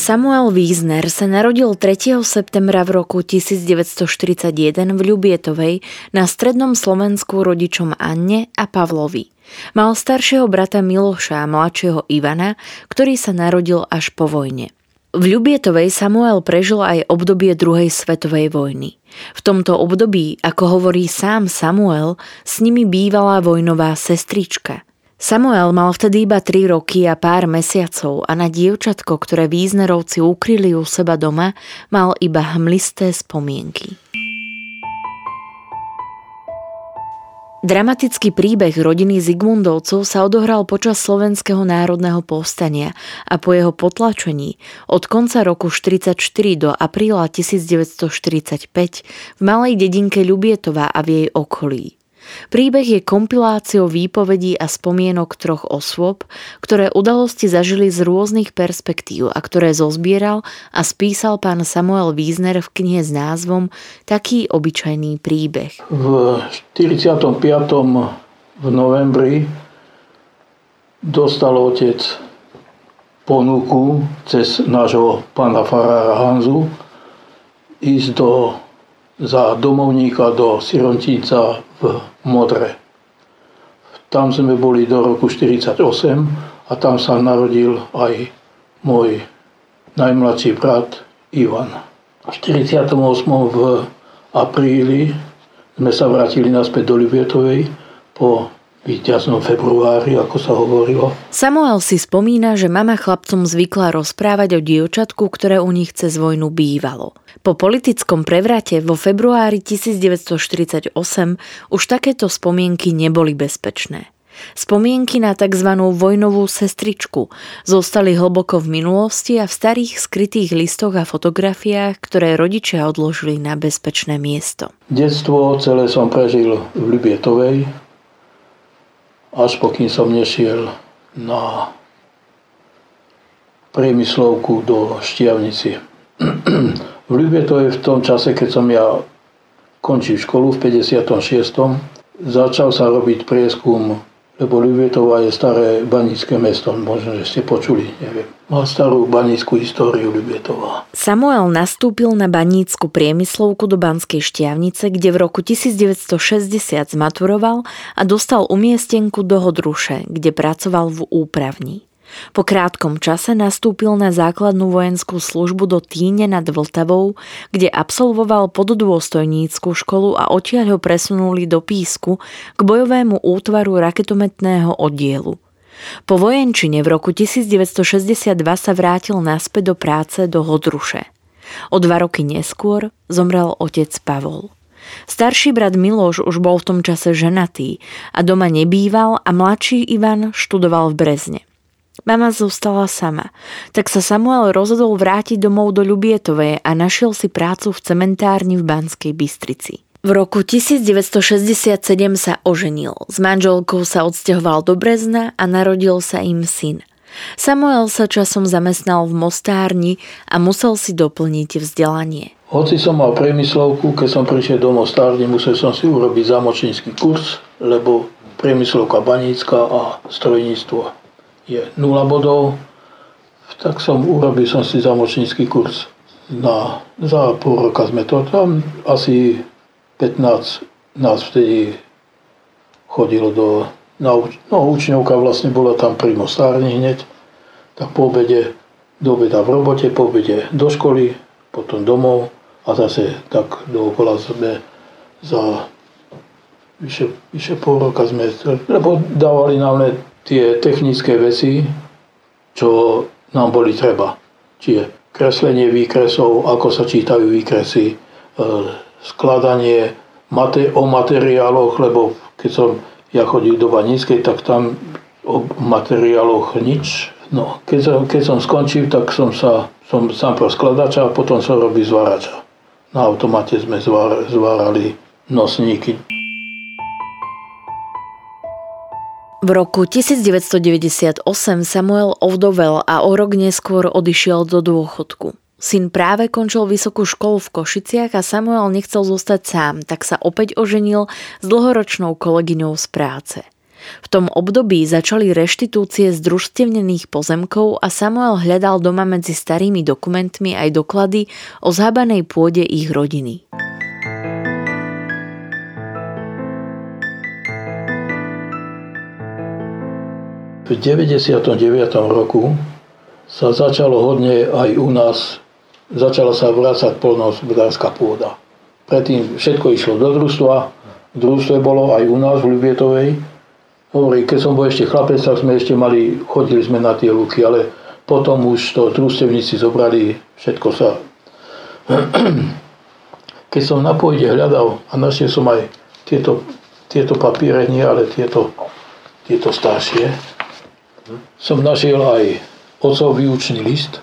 Samuel Wiesner sa narodil 3. septembra v roku 1941 v Ľubietovej na strednom Slovensku rodičom Anne a Pavlovi. Mal staršieho brata Miloša a mladšieho Ivana, ktorý sa narodil až po vojne. V Ľubietovej Samuel prežil aj obdobie druhej svetovej vojny. V tomto období, ako hovorí sám Samuel, s nimi bývala vojnová sestrička – Samuel mal vtedy iba 3 roky a pár mesiacov a na dievčatko, ktoré význerovci ukryli u seba doma, mal iba hmlisté spomienky. Dramatický príbeh rodiny Zigmundovcov sa odohral počas Slovenského národného povstania a po jeho potlačení od konca roku 1944 do apríla 1945 v malej dedinke Ľubietova a v jej okolí. Príbeh je kompiláciou výpovedí a spomienok troch osôb, ktoré udalosti zažili z rôznych perspektív a ktoré zozbieral a spísal pán Samuel Wiesner v knihe s názvom Taký obyčajný príbeh. V 45. v novembri dostal otec ponuku cez nášho pána farára Hanzu ísť do, za domovníka do Sirontíca v Modre. Tam sme boli do roku 1948 a tam sa narodil aj môj najmladší brat Ivan. V 48. v apríli sme sa vrátili naspäť do Ľubietovej po víťaznom februári, ako sa hovorilo. Samuel si spomína, že mama chlapcom zvykla rozprávať o dievčatku, ktoré u nich cez vojnu bývalo. Po politickom prevrate vo februári 1948 už takéto spomienky neboli bezpečné. Spomienky na tzv. vojnovú sestričku zostali hlboko v minulosti a v starých skrytých listoch a fotografiách, ktoré rodičia odložili na bezpečné miesto. Detstvo celé som prežil v Ľubietovej, až pokým som nešiel na priemyslovku do Štiavnici. v Ľubie to je v tom čase, keď som ja končil školu v 56. Začal sa robiť prieskum lebo Ľubietová je staré banické mesto, možno, že ste počuli, neviem. Má starú banickú históriu Ľubietová. Samuel nastúpil na banícku priemyslovku do Banskej Štiavnice, kde v roku 1960 zmaturoval a dostal umiestenku do Hodruše, kde pracoval v úpravni. Po krátkom čase nastúpil na základnú vojenskú službu do Týne nad Vltavou, kde absolvoval poddôstojnícku školu a odtiaľ ho presunuli do Písku k bojovému útvaru raketometného oddielu. Po vojenčine v roku 1962 sa vrátil naspäť do práce do Hodruše. O dva roky neskôr zomrel otec Pavol. Starší brat Miloš už bol v tom čase ženatý a doma nebýval a mladší Ivan študoval v Brezne. Mama zostala sama, tak sa Samuel rozhodol vrátiť domov do Ľubietovej a našiel si prácu v cementárni v Banskej Bystrici. V roku 1967 sa oženil. S manželkou sa odsťahoval do Brezna a narodil sa im syn. Samuel sa časom zamestnal v mostárni a musel si doplniť vzdelanie. Hoci som mal priemyslovku, keď som prišiel do mostárne, musel som si urobiť zamočnícky kurz, lebo priemyslovka banícka a strojníctvo je 0 bodov, tak som urobil som si zamočnícky kurz. Na, za pol roka sme to tam, asi 15 nás vtedy chodilo do, na, no učňovka vlastne bola tam pri Mostárni hneď, tak po obede do obeda v robote, po obede do školy, potom domov a zase tak dookola sme za vyše, vyše pol roka sme, lebo dávali nám tie technické veci, čo nám boli treba. Čiže kreslenie výkresov, ako sa čítajú výkresy, e, skladanie o materiáloch, lebo keď som ja chodil do Baníckej, tak tam o materiáloch nič. No, keď som, keď som skončil, tak som sa som sám pro skladača a potom som robil zvárača. Na automate sme zvár, zvárali nosníky. V roku 1998 Samuel ovdovel a o rok neskôr odišiel do dôchodku. Syn práve končil vysokú školu v Košiciach a Samuel nechcel zostať sám, tak sa opäť oženil s dlhoročnou kolegyňou z práce. V tom období začali reštitúcie z družstevnených pozemkov a Samuel hľadal doma medzi starými dokumentmi aj doklady o zhábanej pôde ich rodiny. V 99. roku sa začalo hodne aj u nás začala sa vrácať polnohospodárska pôda. Predtým všetko išlo do družstva, v družstve bolo aj u nás v Ľubietovej. Hovorí, keď som bol ešte chlapec, tak sme ešte mali, chodili sme na tie luky, ale potom už to družstevníci zobrali, všetko sa... Keď som na pôde hľadal a našiel som aj tieto, tieto papiere, nie, ale tieto, tieto staršie, som našiel aj otcov výučný list,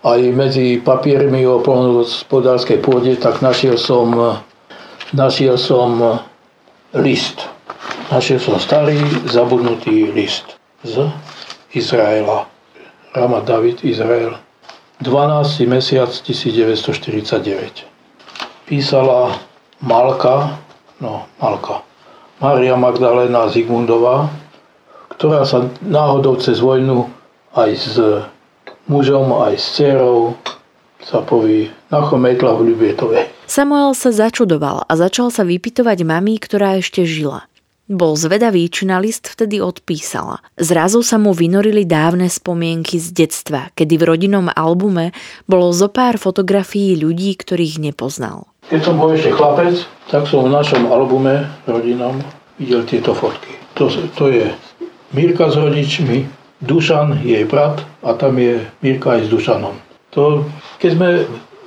aj medzi papiermi o polnohospodárskej pôde, tak našiel som, našiel som list. Našiel som starý, zabudnutý list z Izraela. Rama David, Izrael. 12. mesiac 1949. Písala Malka, no Malka, Maria Magdalena Zigmundová, ktorá sa náhodou cez vojnu aj s mužom aj s dcerou sa poví chometla v Ľubietove. Samuel sa začudoval a začal sa vypytovať mami, ktorá ešte žila. Bol zvedavý, či na list vtedy odpísala. Zrazu sa mu vynorili dávne spomienky z detstva, kedy v rodinnom albume bolo zo pár fotografií ľudí, ktorých nepoznal. Keď som bol ešte chlapec, tak som v našom albume rodinnom videl tieto fotky. To, to je Mirka s rodičmi, Dušan, jej brat a tam je Mirka aj s Dušanom. To, keď sme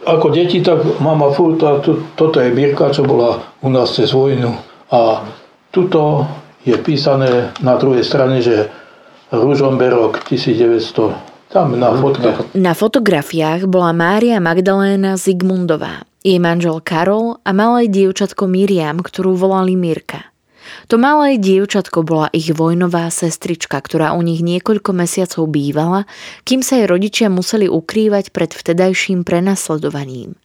ako deti, tak mama furt, a to, toto je Mirka, čo bola u nás cez vojnu. A tuto je písané na druhej strane, že Ružomberok 1900, tam na fotke. Na fotografiách bola Mária Magdaléna Zigmundová, jej manžel Karol a malé dievčatko Miriam, ktorú volali Mirka. To malé dievčatko bola ich vojnová sestrička, ktorá u nich niekoľko mesiacov bývala, kým sa jej rodičia museli ukrývať pred vtedajším prenasledovaním.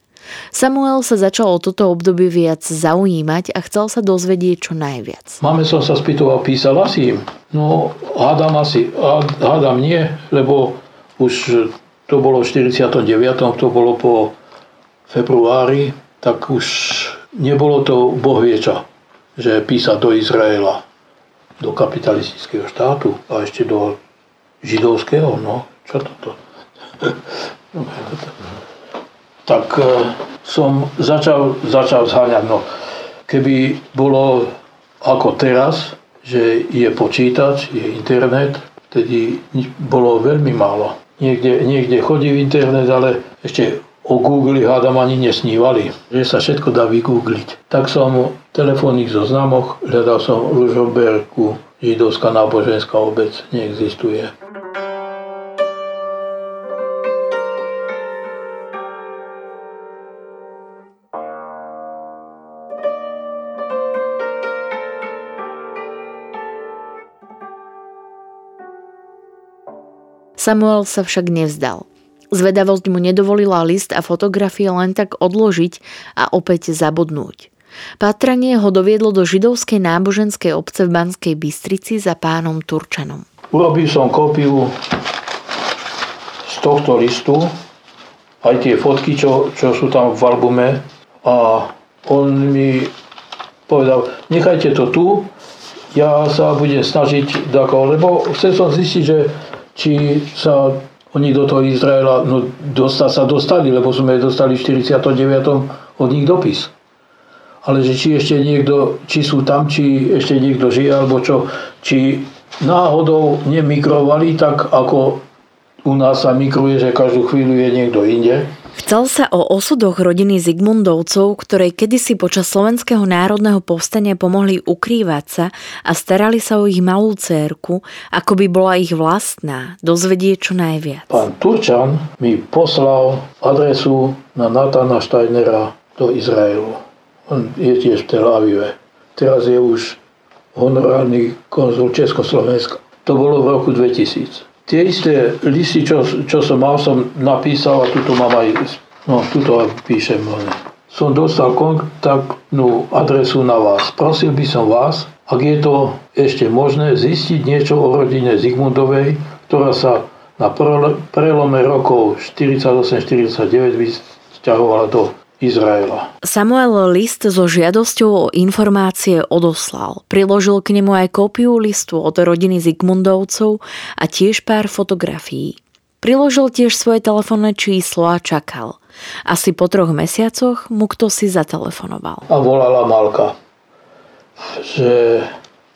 Samuel sa začal o toto obdobie viac zaujímať a chcel sa dozvedieť čo najviac. Máme som sa spýtoval, písala si im? No, hádam asi, hádam nie, lebo už to bolo v 49. to bolo po februári, tak už nebolo to boh že písať do Izraela, do kapitalistického štátu a ešte do židovského, no, čo toto? tak e, som začal, začal zháňať, no, keby bolo ako teraz, že je počítač, je internet, tedy bolo veľmi málo. Niekde, niekde chodí internet, ale ešte o Google hádam ani nesnívali, že sa všetko dá vygoogliť. Tak som telefónnych zoznamoch hľadal som Ružomberku, židovská náboženská obec neexistuje. Samuel sa však nevzdal. Zvedavosť mu nedovolila list a fotografie len tak odložiť a opäť zabudnúť. Patranie ho doviedlo do židovskej náboženskej obce v Banskej Bystrici za pánom Turčanom. Urobil som kópiu z tohto listu, aj tie fotky, čo, čo sú tam v albume a on mi povedal, nechajte to tu, ja sa budem snažiť, lebo chcel som zistiť, že či sa Oni do toho Izraela, no dostať sa dostali, lebo sme dostali v 49. od nich dopis. Ale že či ešte niekto, či sú tam, či ešte niekto žije, alebo čo, či náhodou nemigrovali tak, ako u nás sa migruje, že každú chvíľu je niekto inde. Chcel sa o osudoch rodiny Zigmundovcov, ktorej kedysi počas Slovenského národného povstania pomohli ukrývať sa a starali sa o ich malú cérku, ako by bola ich vlastná, dozvedieť čo najviac. Pán Turčan mi poslal adresu na Natana Steinera do Izraelu. On je tiež v Tel Avive. Teraz je už honorárny konzul Československa. To bolo v roku 2000 tie isté listy, čo, čo som mal, som napísal a tuto mám aj, no tuto píšem. Som dostal kontaktnú adresu na vás. Prosil by som vás, ak je to ešte možné, zistiť niečo o rodine Zigmundovej, ktorá sa na prelome rokov 48-49 vysťahovala do Izraela. Samuel list so žiadosťou o informácie odoslal. Priložil k nemu aj kópiu listu od rodiny Zigmundovcov a tiež pár fotografií. Priložil tiež svoje telefónne číslo a čakal. Asi po troch mesiacoch mu kto si zatelefonoval. A volala Malka, že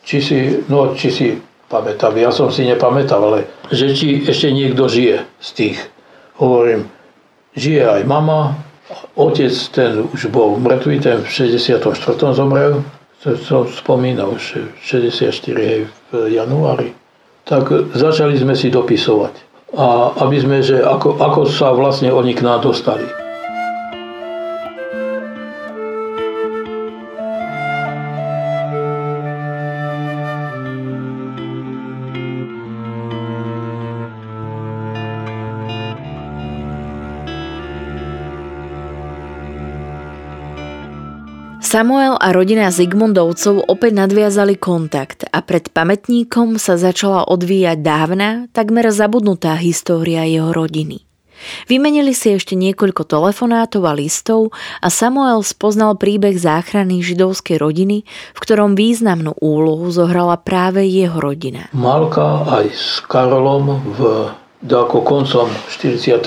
či si, no či si pamätám, ja som si nepamätal, ale že či ešte niekto žije z tých. Hovorím, žije aj mama, Otec ten už bol mŕtvý, ten v 64. zomrel, som spomínal, že 64 hej, v januári. Tak začali sme si dopisovať. A aby sme, že ako, ako sa vlastne oni k nám dostali. Samuel a rodina Zigmundovcov opäť nadviazali kontakt a pred pamätníkom sa začala odvíjať dávna, takmer zabudnutá história jeho rodiny. Vymenili si ešte niekoľko telefonátov a listov a Samuel spoznal príbeh záchrany židovskej rodiny, v ktorom významnú úlohu zohrala práve jeho rodina. Malka aj s Karolom v, ako koncom 43.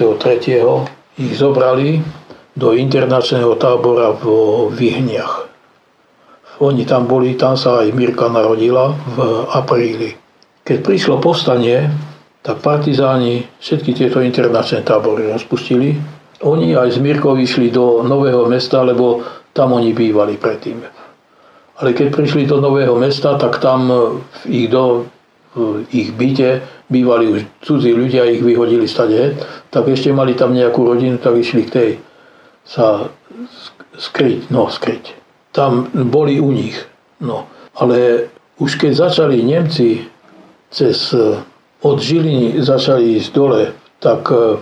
ich zobrali do internačného tábora v Vyhniach. Oni tam boli, tam sa aj Mirka narodila v apríli. Keď prišlo povstanie, tak partizáni všetky tieto internačné tábory rozpustili. Oni aj s Mirkou išli do Nového mesta, lebo tam oni bývali predtým. Ale keď prišli do Nového mesta, tak tam v ich, do, v ich byte bývali už cudzí ľudia, ich vyhodili stade, tak ešte mali tam nejakú rodinu, tak išli k tej sa skryť, no skryť. Tam boli u nich. No. Ale už keď začali Nemci cez od Žiliny začali ísť dole, tak e,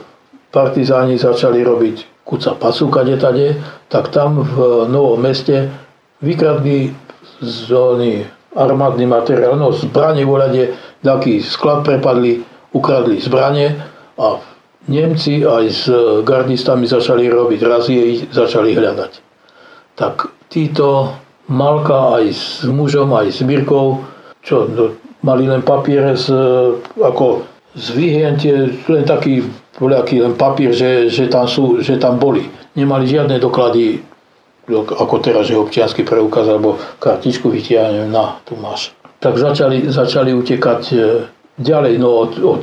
partizáni začali robiť kuca pasúka detade, tak tam v Novom meste vykradli zóny armádny materiál, no zbranie voľade, taký sklad prepadli, ukradli zbranie a Nemci aj s gardistami začali robiť razie, začali hľadať. Tak títo Malka aj s mužom, aj s Mirkou, čo no, mali len papiere z, ako z vyhnutie, len taký voľaký len papier, že, že, tam sú, že tam boli. Nemali žiadne doklady, ako teraz, že občiansky preukaz alebo kartičku vytiahnem, na, tu máš. Tak začali, začali utekať ďalej, no od, od,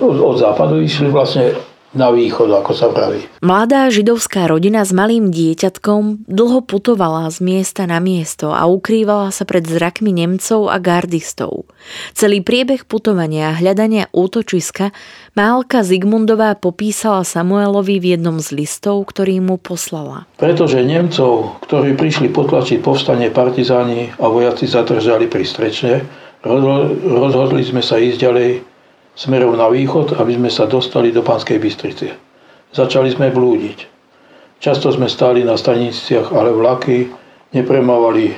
od, od západu išli vlastne na východ, ako sa praví. Mladá židovská rodina s malým dieťatkom dlho putovala z miesta na miesto a ukrývala sa pred zrakmi Nemcov a gardistov. Celý priebeh putovania a hľadania útočiska Málka Zigmundová popísala Samuelovi v jednom z listov, ktorý mu poslala. Pretože Nemcov, ktorí prišli potlačiť povstanie partizáni a vojaci zadržali pri strečne, rozhodli sme sa ísť ďalej smerom na východ, aby sme sa dostali do Panskej Bystrice. Začali sme blúdiť. Často sme stáli na staniciach, ale vlaky nepremávali,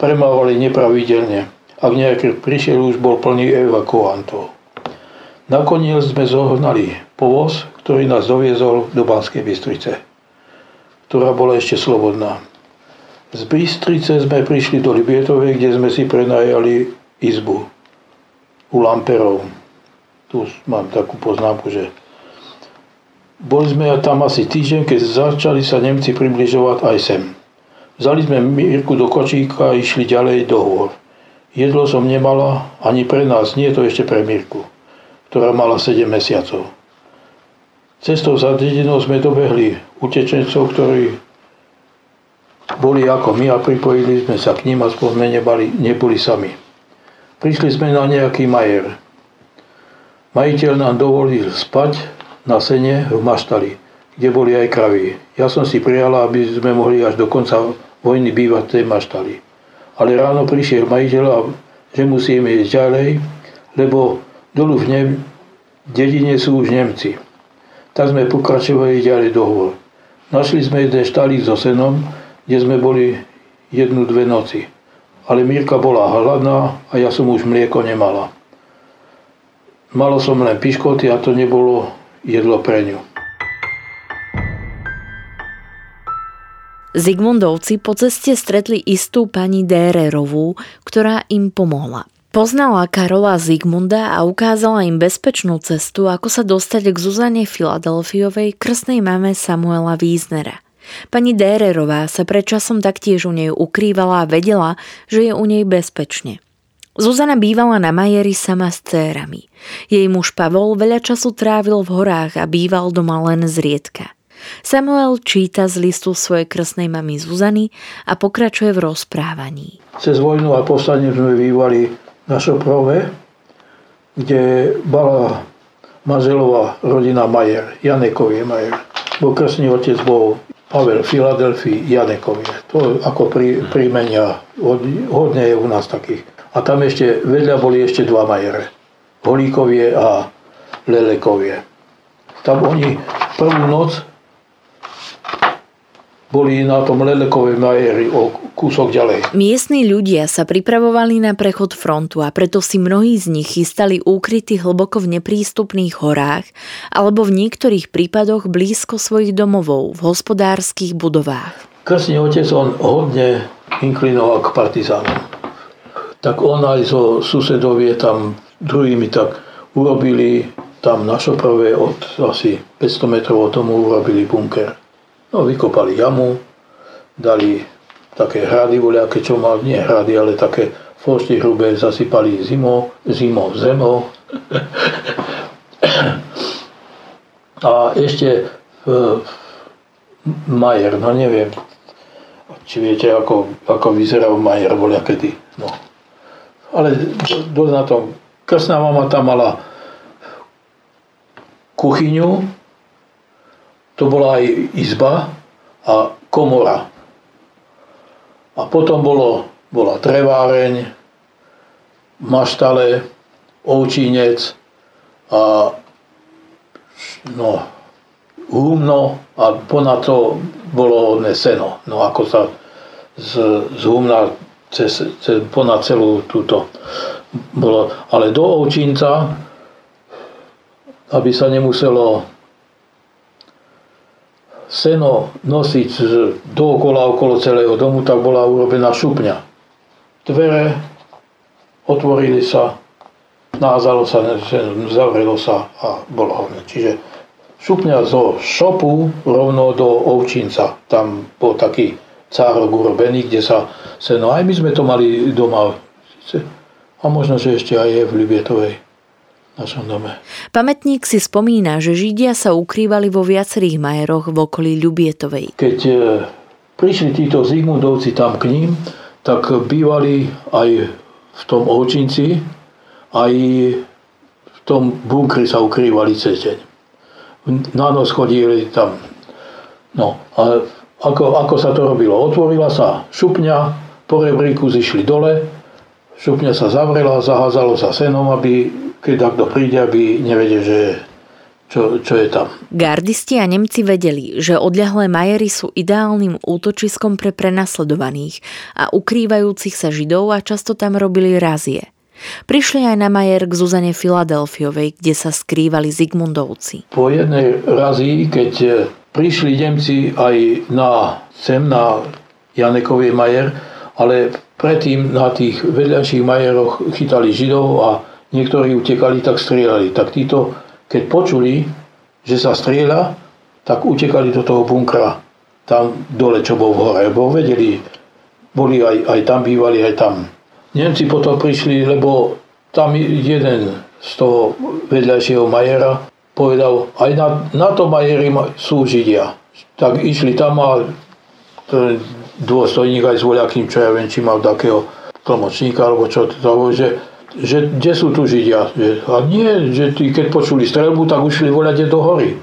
premávali nepravidelne. Ak nejaký prišiel, už bol plný evakuantov. Nakoniec sme zohnali povoz, ktorý nás doviezol do Banskej Bystrice, ktorá bola ešte slobodná. Z Bystrice sme prišli do Libietovej, kde sme si prenajali izbu u Lamperov. tu mám takú poznámku, že boli sme tam asi týždeň, keď začali sa Nemci približovať aj sem. Vzali sme Mirku do kočíka a išli ďalej do hôr. Jedlo som nemala, ani pre nás, nie to ešte pre Mirku, ktorá mala 7 mesiacov. Cestou za dedinou sme dobehli utečencov, ktorí boli ako my a pripojili sme sa k ním a sme nebali, neboli sami. Prišli sme na nejaký majer. Majiteľ nám dovolil spať na sene v maštali, kde boli aj kravy. Ja som si prijala, aby sme mohli až do konca vojny bývať v tej maštali. Ale ráno prišiel majiteľ že musíme ísť ďalej, lebo dolu v ne- dedine sú už Nemci. Tak sme pokračovali ďalej do. Našli sme jeden štalík so senom, kde sme boli jednu, dve noci. Ale Mírka bola hladná a ja som už mlieko nemala. Malo som len piškoty a to nebolo jedlo pre ňu. Zigmundovci po ceste stretli istú pani Dérerovú, ktorá im pomohla. Poznala Karola Zigmunda a ukázala im bezpečnú cestu, ako sa dostať k Zuzane Filadelfiovej, krstnej mame Samuela Wiesnera. Pani Dérerová sa predčasom taktiež u nej ukrývala a vedela, že je u nej bezpečne. Zuzana bývala na Majeri sama s cérami. Jej muž Pavol veľa času trávil v horách a býval doma len zriedka. Samuel číta z listu svojej krsnej mamy Zuzany a pokračuje v rozprávaní. Cez vojnu a povstanie sme bývali na Šoprove, kde bola Mazelová rodina Majer, Janekovie Majer. Bo krstný otec bol Pavel Filadelfii Janekovie. To ako pri, prímenia hodne je u nás takých. A tam ešte, vedľa boli ešte dva majere. Holíkovie a Lelekovie. Tam oni prvú noc boli na tom Lelekovej majeri o kúsok ďalej. Miestni ľudia sa pripravovali na prechod frontu a preto si mnohí z nich chystali úkryty hlboko v neprístupných horách alebo v niektorých prípadoch blízko svojich domovov v hospodárskych budovách. Krstný otec on hodne inklinoval k partizánom tak on aj so susedovie tam druhými tak urobili tam na Šoprove od asi 500 metrov od tomu urobili bunker. No vykopali jamu, dali také hrady voľaké, čo mal, nie hrady, ale také fosty hrubé, zasypali zimou, zimou, zemou. A ešte v Majer, no neviem, či viete, ako, ako vyzeral Majer voľa. No, ale dosť na tom. Krstná mama tam mala kuchyňu, to bola aj izba a komora. A potom bolo, bola treváreň, maštale, ovčínec a no, humno a ponad to bolo odne seno. No ako sa z, z humna cez, cez, ponad celú túto bolo. Ale do Ovčínca, aby sa nemuselo seno nosiť dookola okolo celého domu, tak bola urobená šupňa. Dvere otvorili sa, názalo sa, zavrelo sa a bolo hovne. Čiže šupňa zo šopu rovno do Ovčínca. Tam bol taký cárok urobený, kde sa seno, aj my sme to mali doma. A možno, že ešte aj je v Libietovej našom dome. Pamätník si spomína, že Židia sa ukrývali vo viacerých majeroch v okolí Ľubietovej. Keď e, prišli títo Zigmundovci tam k ním, tak bývali aj v tom Ovčinci, aj v tom bunkri sa ukrývali cez deň. Na noc chodili tam. No a ako, ako sa to robilo? Otvorila sa šupňa, po rebríku zišli dole, šupňa sa zavrela, zaházalo sa senom, aby keď takto príde, aby nevedel, že čo, čo je tam. Gardisti a Nemci vedeli, že odľahlé majery sú ideálnym útočiskom pre prenasledovaných a ukrývajúcich sa židov a často tam robili razie. Prišli aj na majer k Zuzane Filadelfiovej, kde sa skrývali Zigmundovci. Po jednej razii, keď prišli Nemci aj na sem, na Janekovie majer, ale predtým na tých vedľajších majeroch chytali Židov a niektorí utekali, tak strieľali. Tak títo, keď počuli, že sa strieľa, tak utekali do toho bunkra, tam dole, čo bol v hore, bo vedeli, boli aj, aj tam, bývali aj tam. Nemci potom prišli, lebo tam jeden z toho vedľajšieho Majera povedal, aj na, na to Majeri sú Židia. Tak išli tam a dôstojník aj s voľakým, čo ja viem, či mal takého tlmočníka, alebo čo, to, že, že kde sú tu Židia. A nie, že tí, keď počuli strelbu, tak ušli voľať do hory.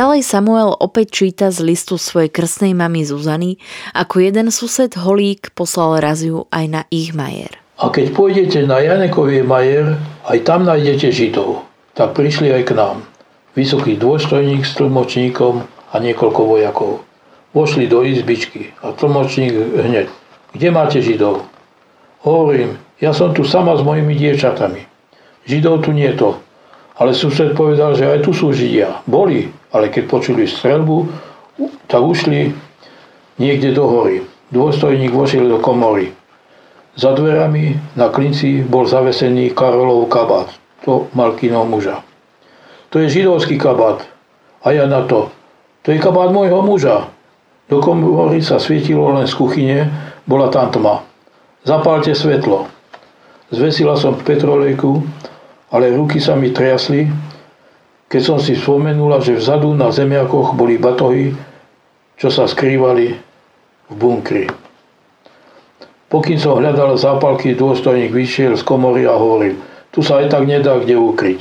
Ďalej Samuel opäť číta z listu svojej krstnej mamy Zuzany, ako jeden sused Holík poslal raziu aj na ich majer. A keď pôjdete na Janekovie majer, aj tam nájdete Židov. Tak prišli aj k nám. Vysoký dôstojník s tlmočníkom a niekoľko vojakov. Vošli do izbičky a tlmočník hneď. Kde máte Židov? Hovorím, ja som tu sama s mojimi dievčatami. Židov tu nie je to. Ale sused povedal, že aj tu sú Židia. Boli, ale keď počuli strelbu, tak ušli niekde do hory. Dôstojník vošiel do komory. Za dverami na klinci bol zavesený Karolov kabát, to Malkinov muža. To je židovský kabát. A ja na to. To je kabát môjho muža. Do komory sa svietilo len z kuchyne, bola tam tma. Zapálte svetlo. Zvesila som petrolejku, ale ruky sa mi triasli, keď som si spomenula, že vzadu na zemiakoch boli batohy, čo sa skrývali v bunkri. Pokým som hľadal zápalky, dôstojník vyšiel z komory a hovoril, tu sa aj tak nedá kde ukryť.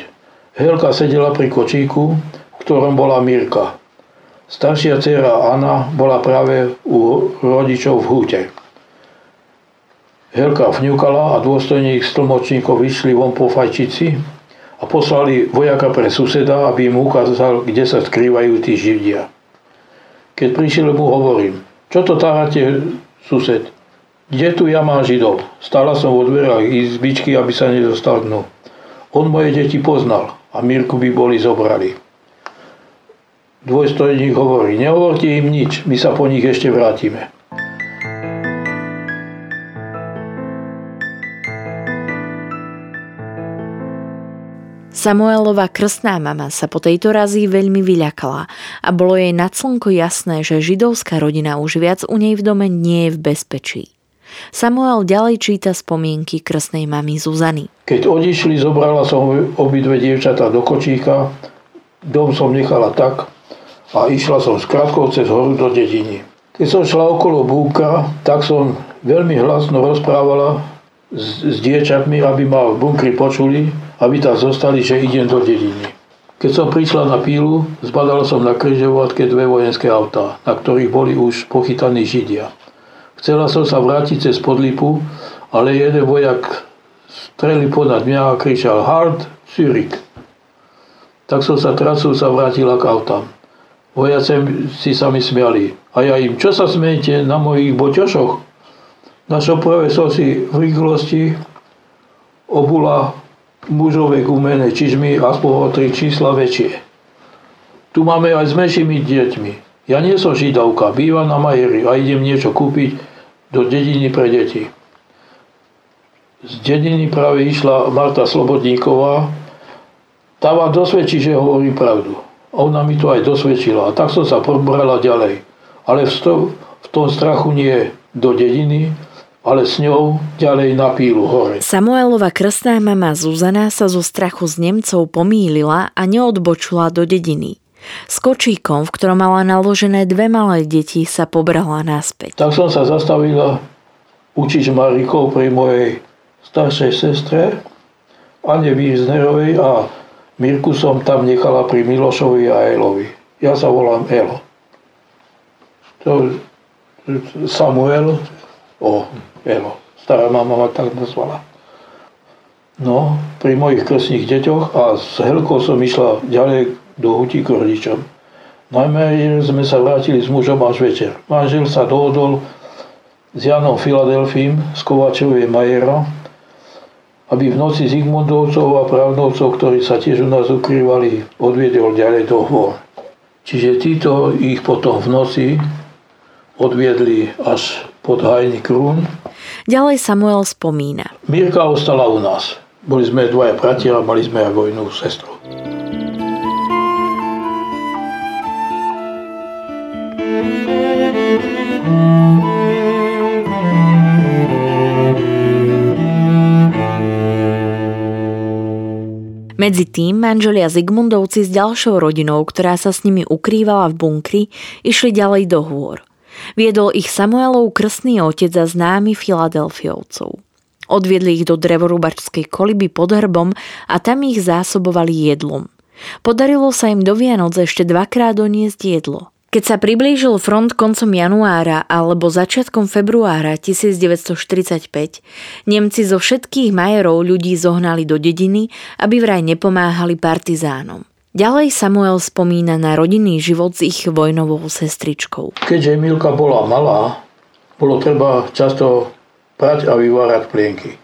Helka sedela pri kočíku, v ktorom bola Mirka. Staršia dcera Anna bola práve u rodičov v húte. Helka vňukala a dôstojník s tlmočníkov vyšli von po fajčici a poslali vojaka pre suseda, aby im ukázal, kde sa skrývajú tí Židia. Keď prišiel mu hovorím, čo to táhate, sused? Kde tu ja mám Židov? Stála som vo dverách izbičky, aby sa nedostal dnu. On moje deti poznal a Mirku by boli zobrali. Dvojstojník hovorí, nehovorte im nič, my sa po nich ešte vrátime. Samuelova krstná mama sa po tejto razi veľmi vyľakala a bolo jej nad slnko jasné, že židovská rodina už viac u nej v dome nie je v bezpečí. Samuel ďalej číta spomienky krstnej mamy Zuzany. Keď odišli, zobrala som obidve dievčatá do kočíka, dom som nechala tak a išla som s krátkou cez horu do dediny. Keď som šla okolo búka, tak som veľmi hlasno rozprávala s, s dievčatmi, aby ma v bunkri počuli, aby tam zostali, že idem do dediny. Keď som prišla na pílu, zbadal som na križovatke dve vojenské autá, na ktorých boli už pochytaní Židia. Chcela som sa vrátiť cez podlipu, ale jeden vojak streli ponad mňa a kričal Hard, Zürich. Tak som sa tracou sa vrátila k autám. Vojaci si sa mi smiali. A ja im, čo sa smejete na mojich boťošoch? Na šoprove som si v rýchlosti obula mužové gumené čižmy aspoň o tri čísla väčšie. Tu máme aj s menšími deťmi. Ja nie som židovka, bývam na Majeri a idem niečo kúpiť do dediny pre deti. Z dediny práve išla Marta Slobodníková. Tá vám dosvedčí, že hovorím pravdu. A ona mi to aj dosvedčila. A tak som sa pobrala ďalej. Ale v, v tom strachu nie do dediny, ale s ňou ďalej na pílu hore. Samuelova krstná mama Zuzana sa zo strachu z Nemcov pomýlila a neodbočila do dediny. S kočíkom, v ktorom mala naložené dve malé deti, sa pobrala naspäť. Tak som sa zastavila učiť Marikou pri mojej staršej sestre, Ane Wiesnerovej a Mirku som tam nechala pri Milošovi a Elovi. Ja sa volám Elo. To Samuel, o, Elo. Stará mama ma tak nazvala. No, pri mojich krstných deťoch a s Helkou som išla ďalej do hutí k rodičom. Najmä sme sa vrátili s mužom až večer. Manžel sa dohodol s Janom Filadelfím z Kovačovej Majera, aby v noci Zigmundovcov a právnovcov, ktorí sa tiež u nás ukrývali, odviedol ďalej do hôr. Čiže títo ich potom v noci odviedli až pod Hajný Krún. Ďalej Samuel spomína. Mirka ostala u nás. Boli sme dvaja bratia a mali sme aj vojnú sestru. Medzi tým manželia Zigmundovci s ďalšou rodinou, ktorá sa s nimi ukrývala v bunkri, išli ďalej do hôr. Viedol ich Samuelov krstný otec a známy Filadelfiovcov. Odviedli ich do drevorúbačskej koliby pod hrbom a tam ich zásobovali jedlom. Podarilo sa im do Vianoc ešte dvakrát doniesť jedlo. Keď sa priblížil front koncom januára alebo začiatkom februára 1945, Nemci zo všetkých majerov ľudí zohnali do dediny, aby vraj nepomáhali partizánom. Ďalej Samuel spomína na rodinný život s ich vojnovou sestričkou. Keďže Milka bola malá, bolo treba často prať a vyvárať plienky.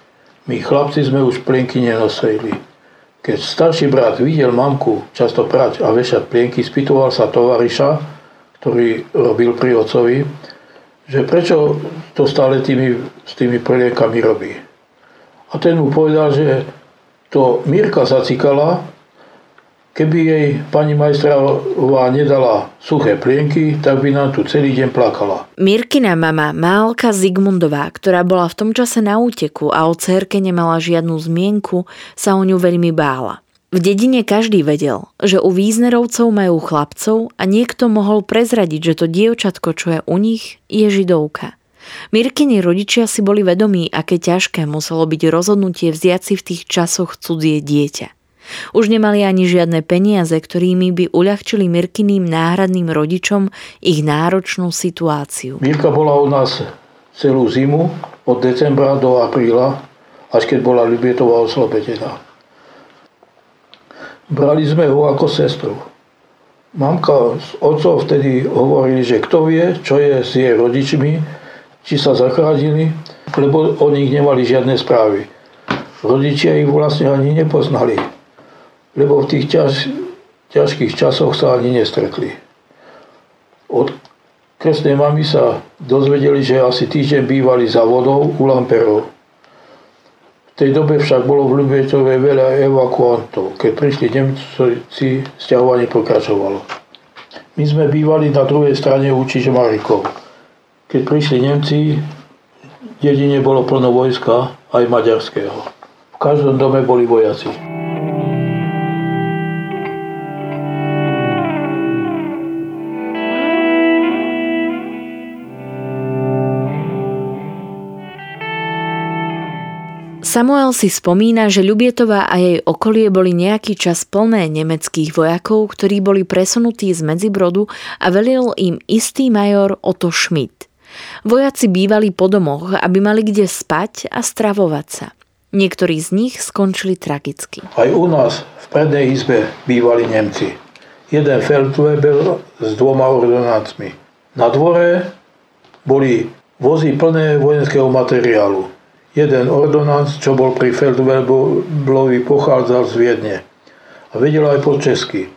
My chlapci sme už plienky nenosili. Keď starší brat videl mamku často prať a vešať plienky, spýtoval sa tovariša, ktorý robil pri ocovi, že prečo to stále tými, s tými preliekami robí. A ten mu povedal, že to Mirka zacikala, keby jej pani majstrová nedala suché plienky, tak by nám tu celý deň plakala. Mirkina mama, Málka Zigmundová, ktorá bola v tom čase na úteku a o cerke nemala žiadnu zmienku, sa o ňu veľmi bála. V dedine každý vedel, že u Víznerovcov majú chlapcov a niekto mohol prezradiť, že to dievčatko, čo je u nich, je židovka. Mirkini rodičia si boli vedomí, aké ťažké muselo byť rozhodnutie vziať si v tých časoch cudzie dieťa. Už nemali ani žiadne peniaze, ktorými by uľahčili Mirkiným náhradným rodičom ich náročnú situáciu. Mirka bola u nás celú zimu, od decembra do apríla, až keď bola Libietová oslobodená. Brali sme ho ako sestru. Mamka s otcom vtedy hovorili, že kto vie, čo je s jej rodičmi, či sa zachránili, lebo o nich nemali žiadne správy. Rodičia ich vlastne ani nepoznali, lebo v tých ťaž, ťažkých časoch sa ani nestretli. Od krstnej mamy sa dozvedeli, že asi týždeň bývali za vodou u Lamperov. V tej dobe však bolo v Ľubietove veľa evakuantov. Keď prišli Nemci, stiahovanie pokračovalo. My sme bývali na druhej strane u Čižmarikov. Keď prišli Nemci, dedine bolo plno vojska, aj maďarského. V každom dome boli vojaci. Samuel si spomína, že Ľubietová a jej okolie boli nejaký čas plné nemeckých vojakov, ktorí boli presunutí z Medzibrodu a velil im istý major Otto Schmidt. Vojaci bývali po domoch, aby mali kde spať a stravovať sa. Niektorí z nich skončili tragicky. Aj u nás v prednej izbe bývali Nemci. Jeden Feldwebel s dvoma ordinácmi. Na dvore boli vozy plné vojenského materiálu. Jeden ordonanc, čo bol pri Feldweblovi, pochádzal z Viedne a vedel aj po česky.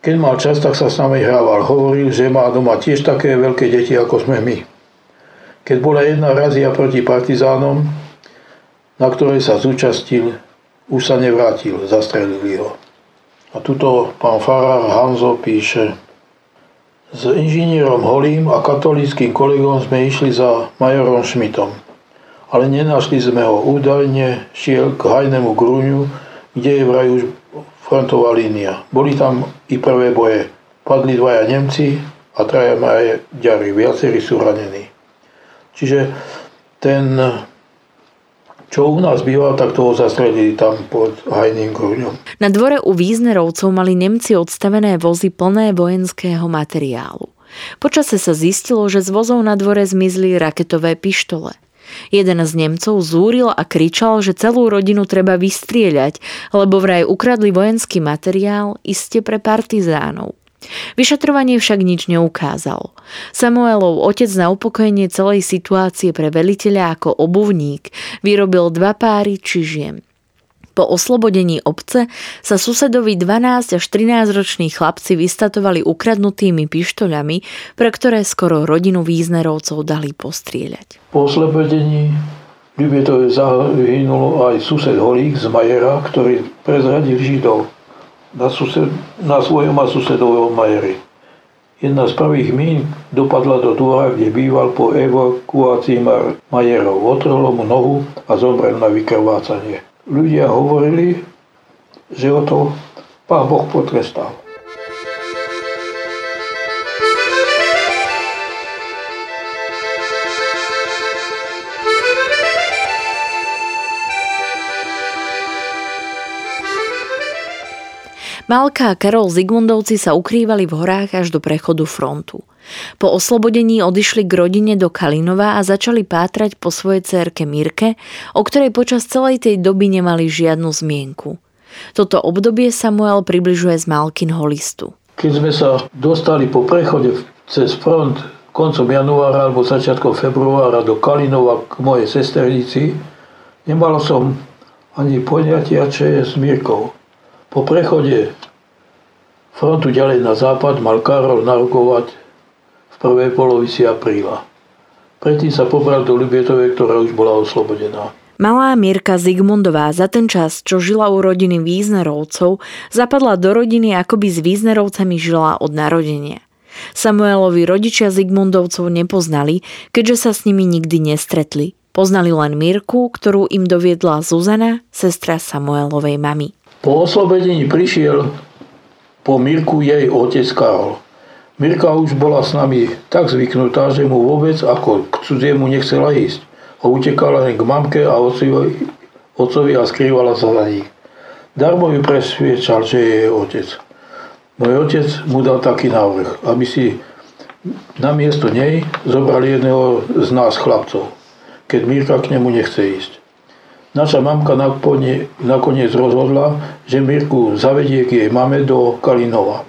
Keď mal čas, tak sa s nami hrával. Hovoril, že má doma tiež také veľké deti, ako sme my. Keď bola jedna razia proti partizánom, na ktorej sa zúčastil, už sa nevrátil, zastrelili ho. A tuto pán farár Hanzo píše, s inžinierom Holím a katolíckým kolegom sme išli za majorom Šmitom ale nenašli sme ho. Údajne šiel k hajnému grúňu, kde je vraj už frontová línia. Boli tam i prvé boje. Padli dvaja Nemci a traja Maďari. Viacerí sú ranení. Čiže ten, čo u nás býval, tak toho zastrelili tam pod hajným grúňom. Na dvore u Víznerovcov mali Nemci odstavené vozy plné vojenského materiálu. Počase sa zistilo, že z vozov na dvore zmizli raketové pištole. Jeden z Nemcov zúril a kričal, že celú rodinu treba vystrieľať, lebo vraj ukradli vojenský materiál iste pre partizánov. Vyšetrovanie však nič neukázalo. Samuelov otec na upokojenie celej situácie pre veliteľa ako obuvník vyrobil dva páry čižiem. Po oslobodení obce sa susedovi 12 až 13 roční chlapci vystatovali ukradnutými pištoľami, pre ktoré skoro rodinu Význerovcov dali postrieľať. Po oslobodení Ľubietove zahynul aj sused Holík z Majera, ktorý prezradil Židov na, sused, na svojom a susedovom Majeri. Jedna z prvých mín dopadla do dvora, kde býval po evakuácii Majerov. Otrhlo mu nohu a zomrel na vykrvácanie. Ľudia hovorili, že o to Pán Boh potrestal. Malka a Karol Zigmundovci sa ukrývali v horách až do prechodu frontu. Po oslobodení odišli k rodine do Kalinova a začali pátrať po svojej cerke Mirke, o ktorej počas celej tej doby nemali žiadnu zmienku. Toto obdobie Samuel približuje z Malkinho listu. Keď sme sa dostali po prechode cez front koncom januára alebo začiatkom februára do Kalinova k mojej sesternici, nemal som ani poňatia, čo je s Mirkou. Po prechode frontu ďalej na západ mal Karol narukovať prvej polovici apríla. Predtým sa pobral do Ľubietovej, ktorá už bola oslobodená. Malá Mirka Zigmundová za ten čas, čo žila u rodiny Význerovcov, zapadla do rodiny, ako by s Význerovcami žila od narodenia. Samuelovi rodičia Zigmundovcov nepoznali, keďže sa s nimi nikdy nestretli. Poznali len Mirku, ktorú im doviedla Zuzana, sestra Samuelovej mamy. Po oslobodení prišiel po Mirku jej otec Karol. Mirka už bola s nami tak zvyknutá, že mu vôbec ako k cudziemu nechcela ísť. A utekala len k mamke a otcovi, otcovi a skrývala sa za nich. Darmo ju presviečal, že je jej otec. Môj otec mu dal taký návrh, aby si namiesto nej zobrali jedného z nás chlapcov, keď Mirka k nemu nechce ísť. Naša mamka nakoniec rozhodla, že Mirku zavedie k jej mame do Kalinova.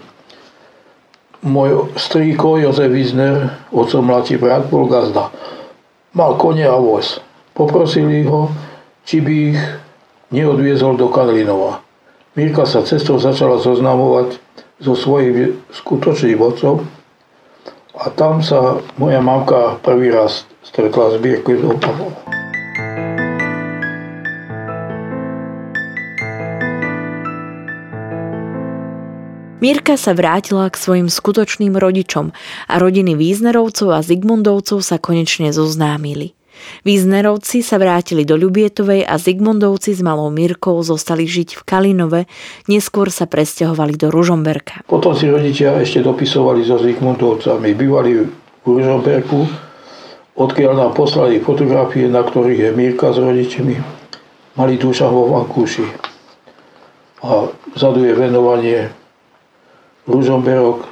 Môj strýko Jozef Wizner, otcom mladší brat, bol gazda. Mal kone a voz. Poprosili ho, či by ich neodviezol do Kalinova. Mirka sa cestou začala zoznamovať so svojím skutočným otcom a tam sa moja mamka prvý raz stretla s Mirkou Mirka sa vrátila k svojim skutočným rodičom a rodiny Význerovcov a Zigmundovcov sa konečne zoznámili. Význerovci sa vrátili do Ľubietovej a Zigmundovci s malou Mirkou zostali žiť v Kalinove, neskôr sa presťahovali do Ružomberka. Potom si rodičia ešte dopisovali so Zigmundovcami. Bývali v Ružomberku, odkiaľ nám poslali fotografie, na ktorých je Mirka s rodičmi. Mali duša vo vankúši. A vzadu je venovanie Ružomberok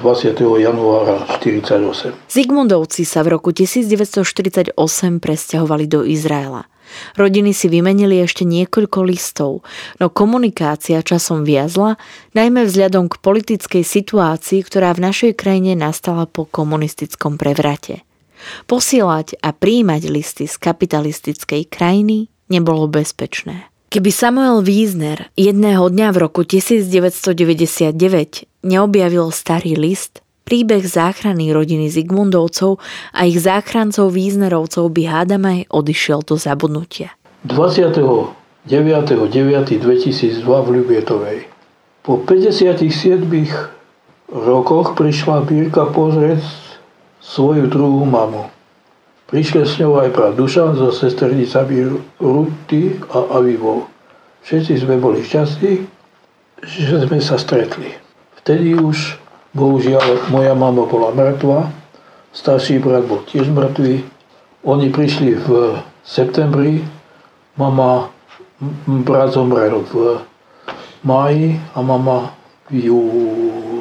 20. januára 1948. Zigmundovci sa v roku 1948 presťahovali do Izraela. Rodiny si vymenili ešte niekoľko listov, no komunikácia časom viazla, najmä vzhľadom k politickej situácii, ktorá v našej krajine nastala po komunistickom prevrate. Posielať a príjmať listy z kapitalistickej krajiny nebolo bezpečné. Keby Samuel Wiesner jedného dňa v roku 1999 neobjavil starý list, príbeh záchrany rodiny Zigmundovcov a ich záchrancov Wiesnerovcov by hádame odišiel do zabudnutia. 29.9.2002 v Ľubietovej. Po 57 rokoch prišla Bírka pozrieť svoju druhú mamu. Prišli s ňou aj brat Dušan so sesternicami Ruty a Avivou. Všetci sme boli šťastní, že sme sa stretli. Vtedy už, bohužiaľ, moja mama bola mŕtva, starší brat bol tiež mŕtvý. Oni prišli v septembri, mama, brat zomrel v máji a mama v júli.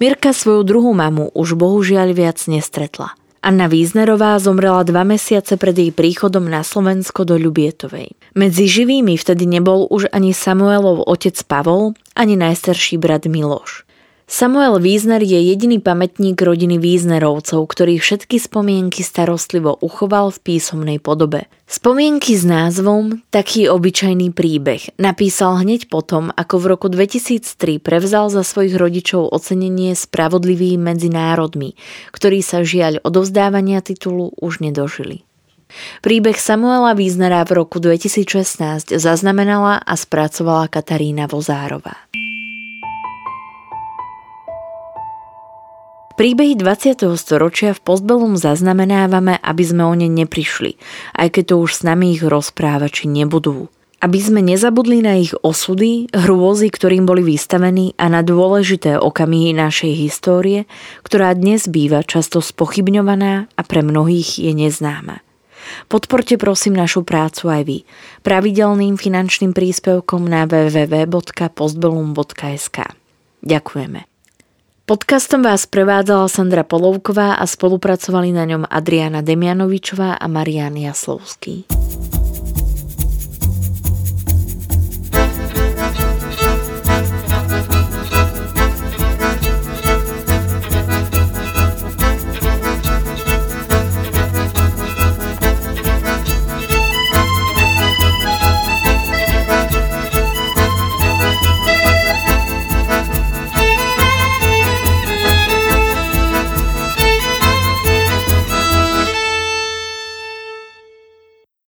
Mirka svoju druhú mamu už bohužiaľ viac nestretla. Anna Víznerová zomrela dva mesiace pred jej príchodom na Slovensko do Ľubietovej. Medzi živými vtedy nebol už ani Samuelov otec Pavol, ani najstarší brat Miloš. Samuel Wiesner je jediný pamätník rodiny Wiesnerovcov, ktorý všetky spomienky starostlivo uchoval v písomnej podobe. Spomienky s názvom Taký obyčajný príbeh napísal hneď potom, ako v roku 2003 prevzal za svojich rodičov ocenenie Spravodlivý medzi národmi, ktorí sa žiaľ odovzdávania titulu už nedožili. Príbeh Samuela Wiesnera v roku 2016 zaznamenala a spracovala Katarína Vozárová. Príbehy 20. storočia v Postbelum zaznamenávame, aby sme o ne neprišli, aj keď to už s nami ich rozprávači nebudú. Aby sme nezabudli na ich osudy, hrôzy, ktorým boli vystavení a na dôležité okamihy našej histórie, ktorá dnes býva často spochybňovaná a pre mnohých je neznáma. Podporte prosím našu prácu aj vy pravidelným finančným príspevkom na www.postbellum.sk. Ďakujeme. Podcastom vás prevádzala Sandra Polovková a spolupracovali na ňom Adriana Demianovičová a Marian Jaslovský.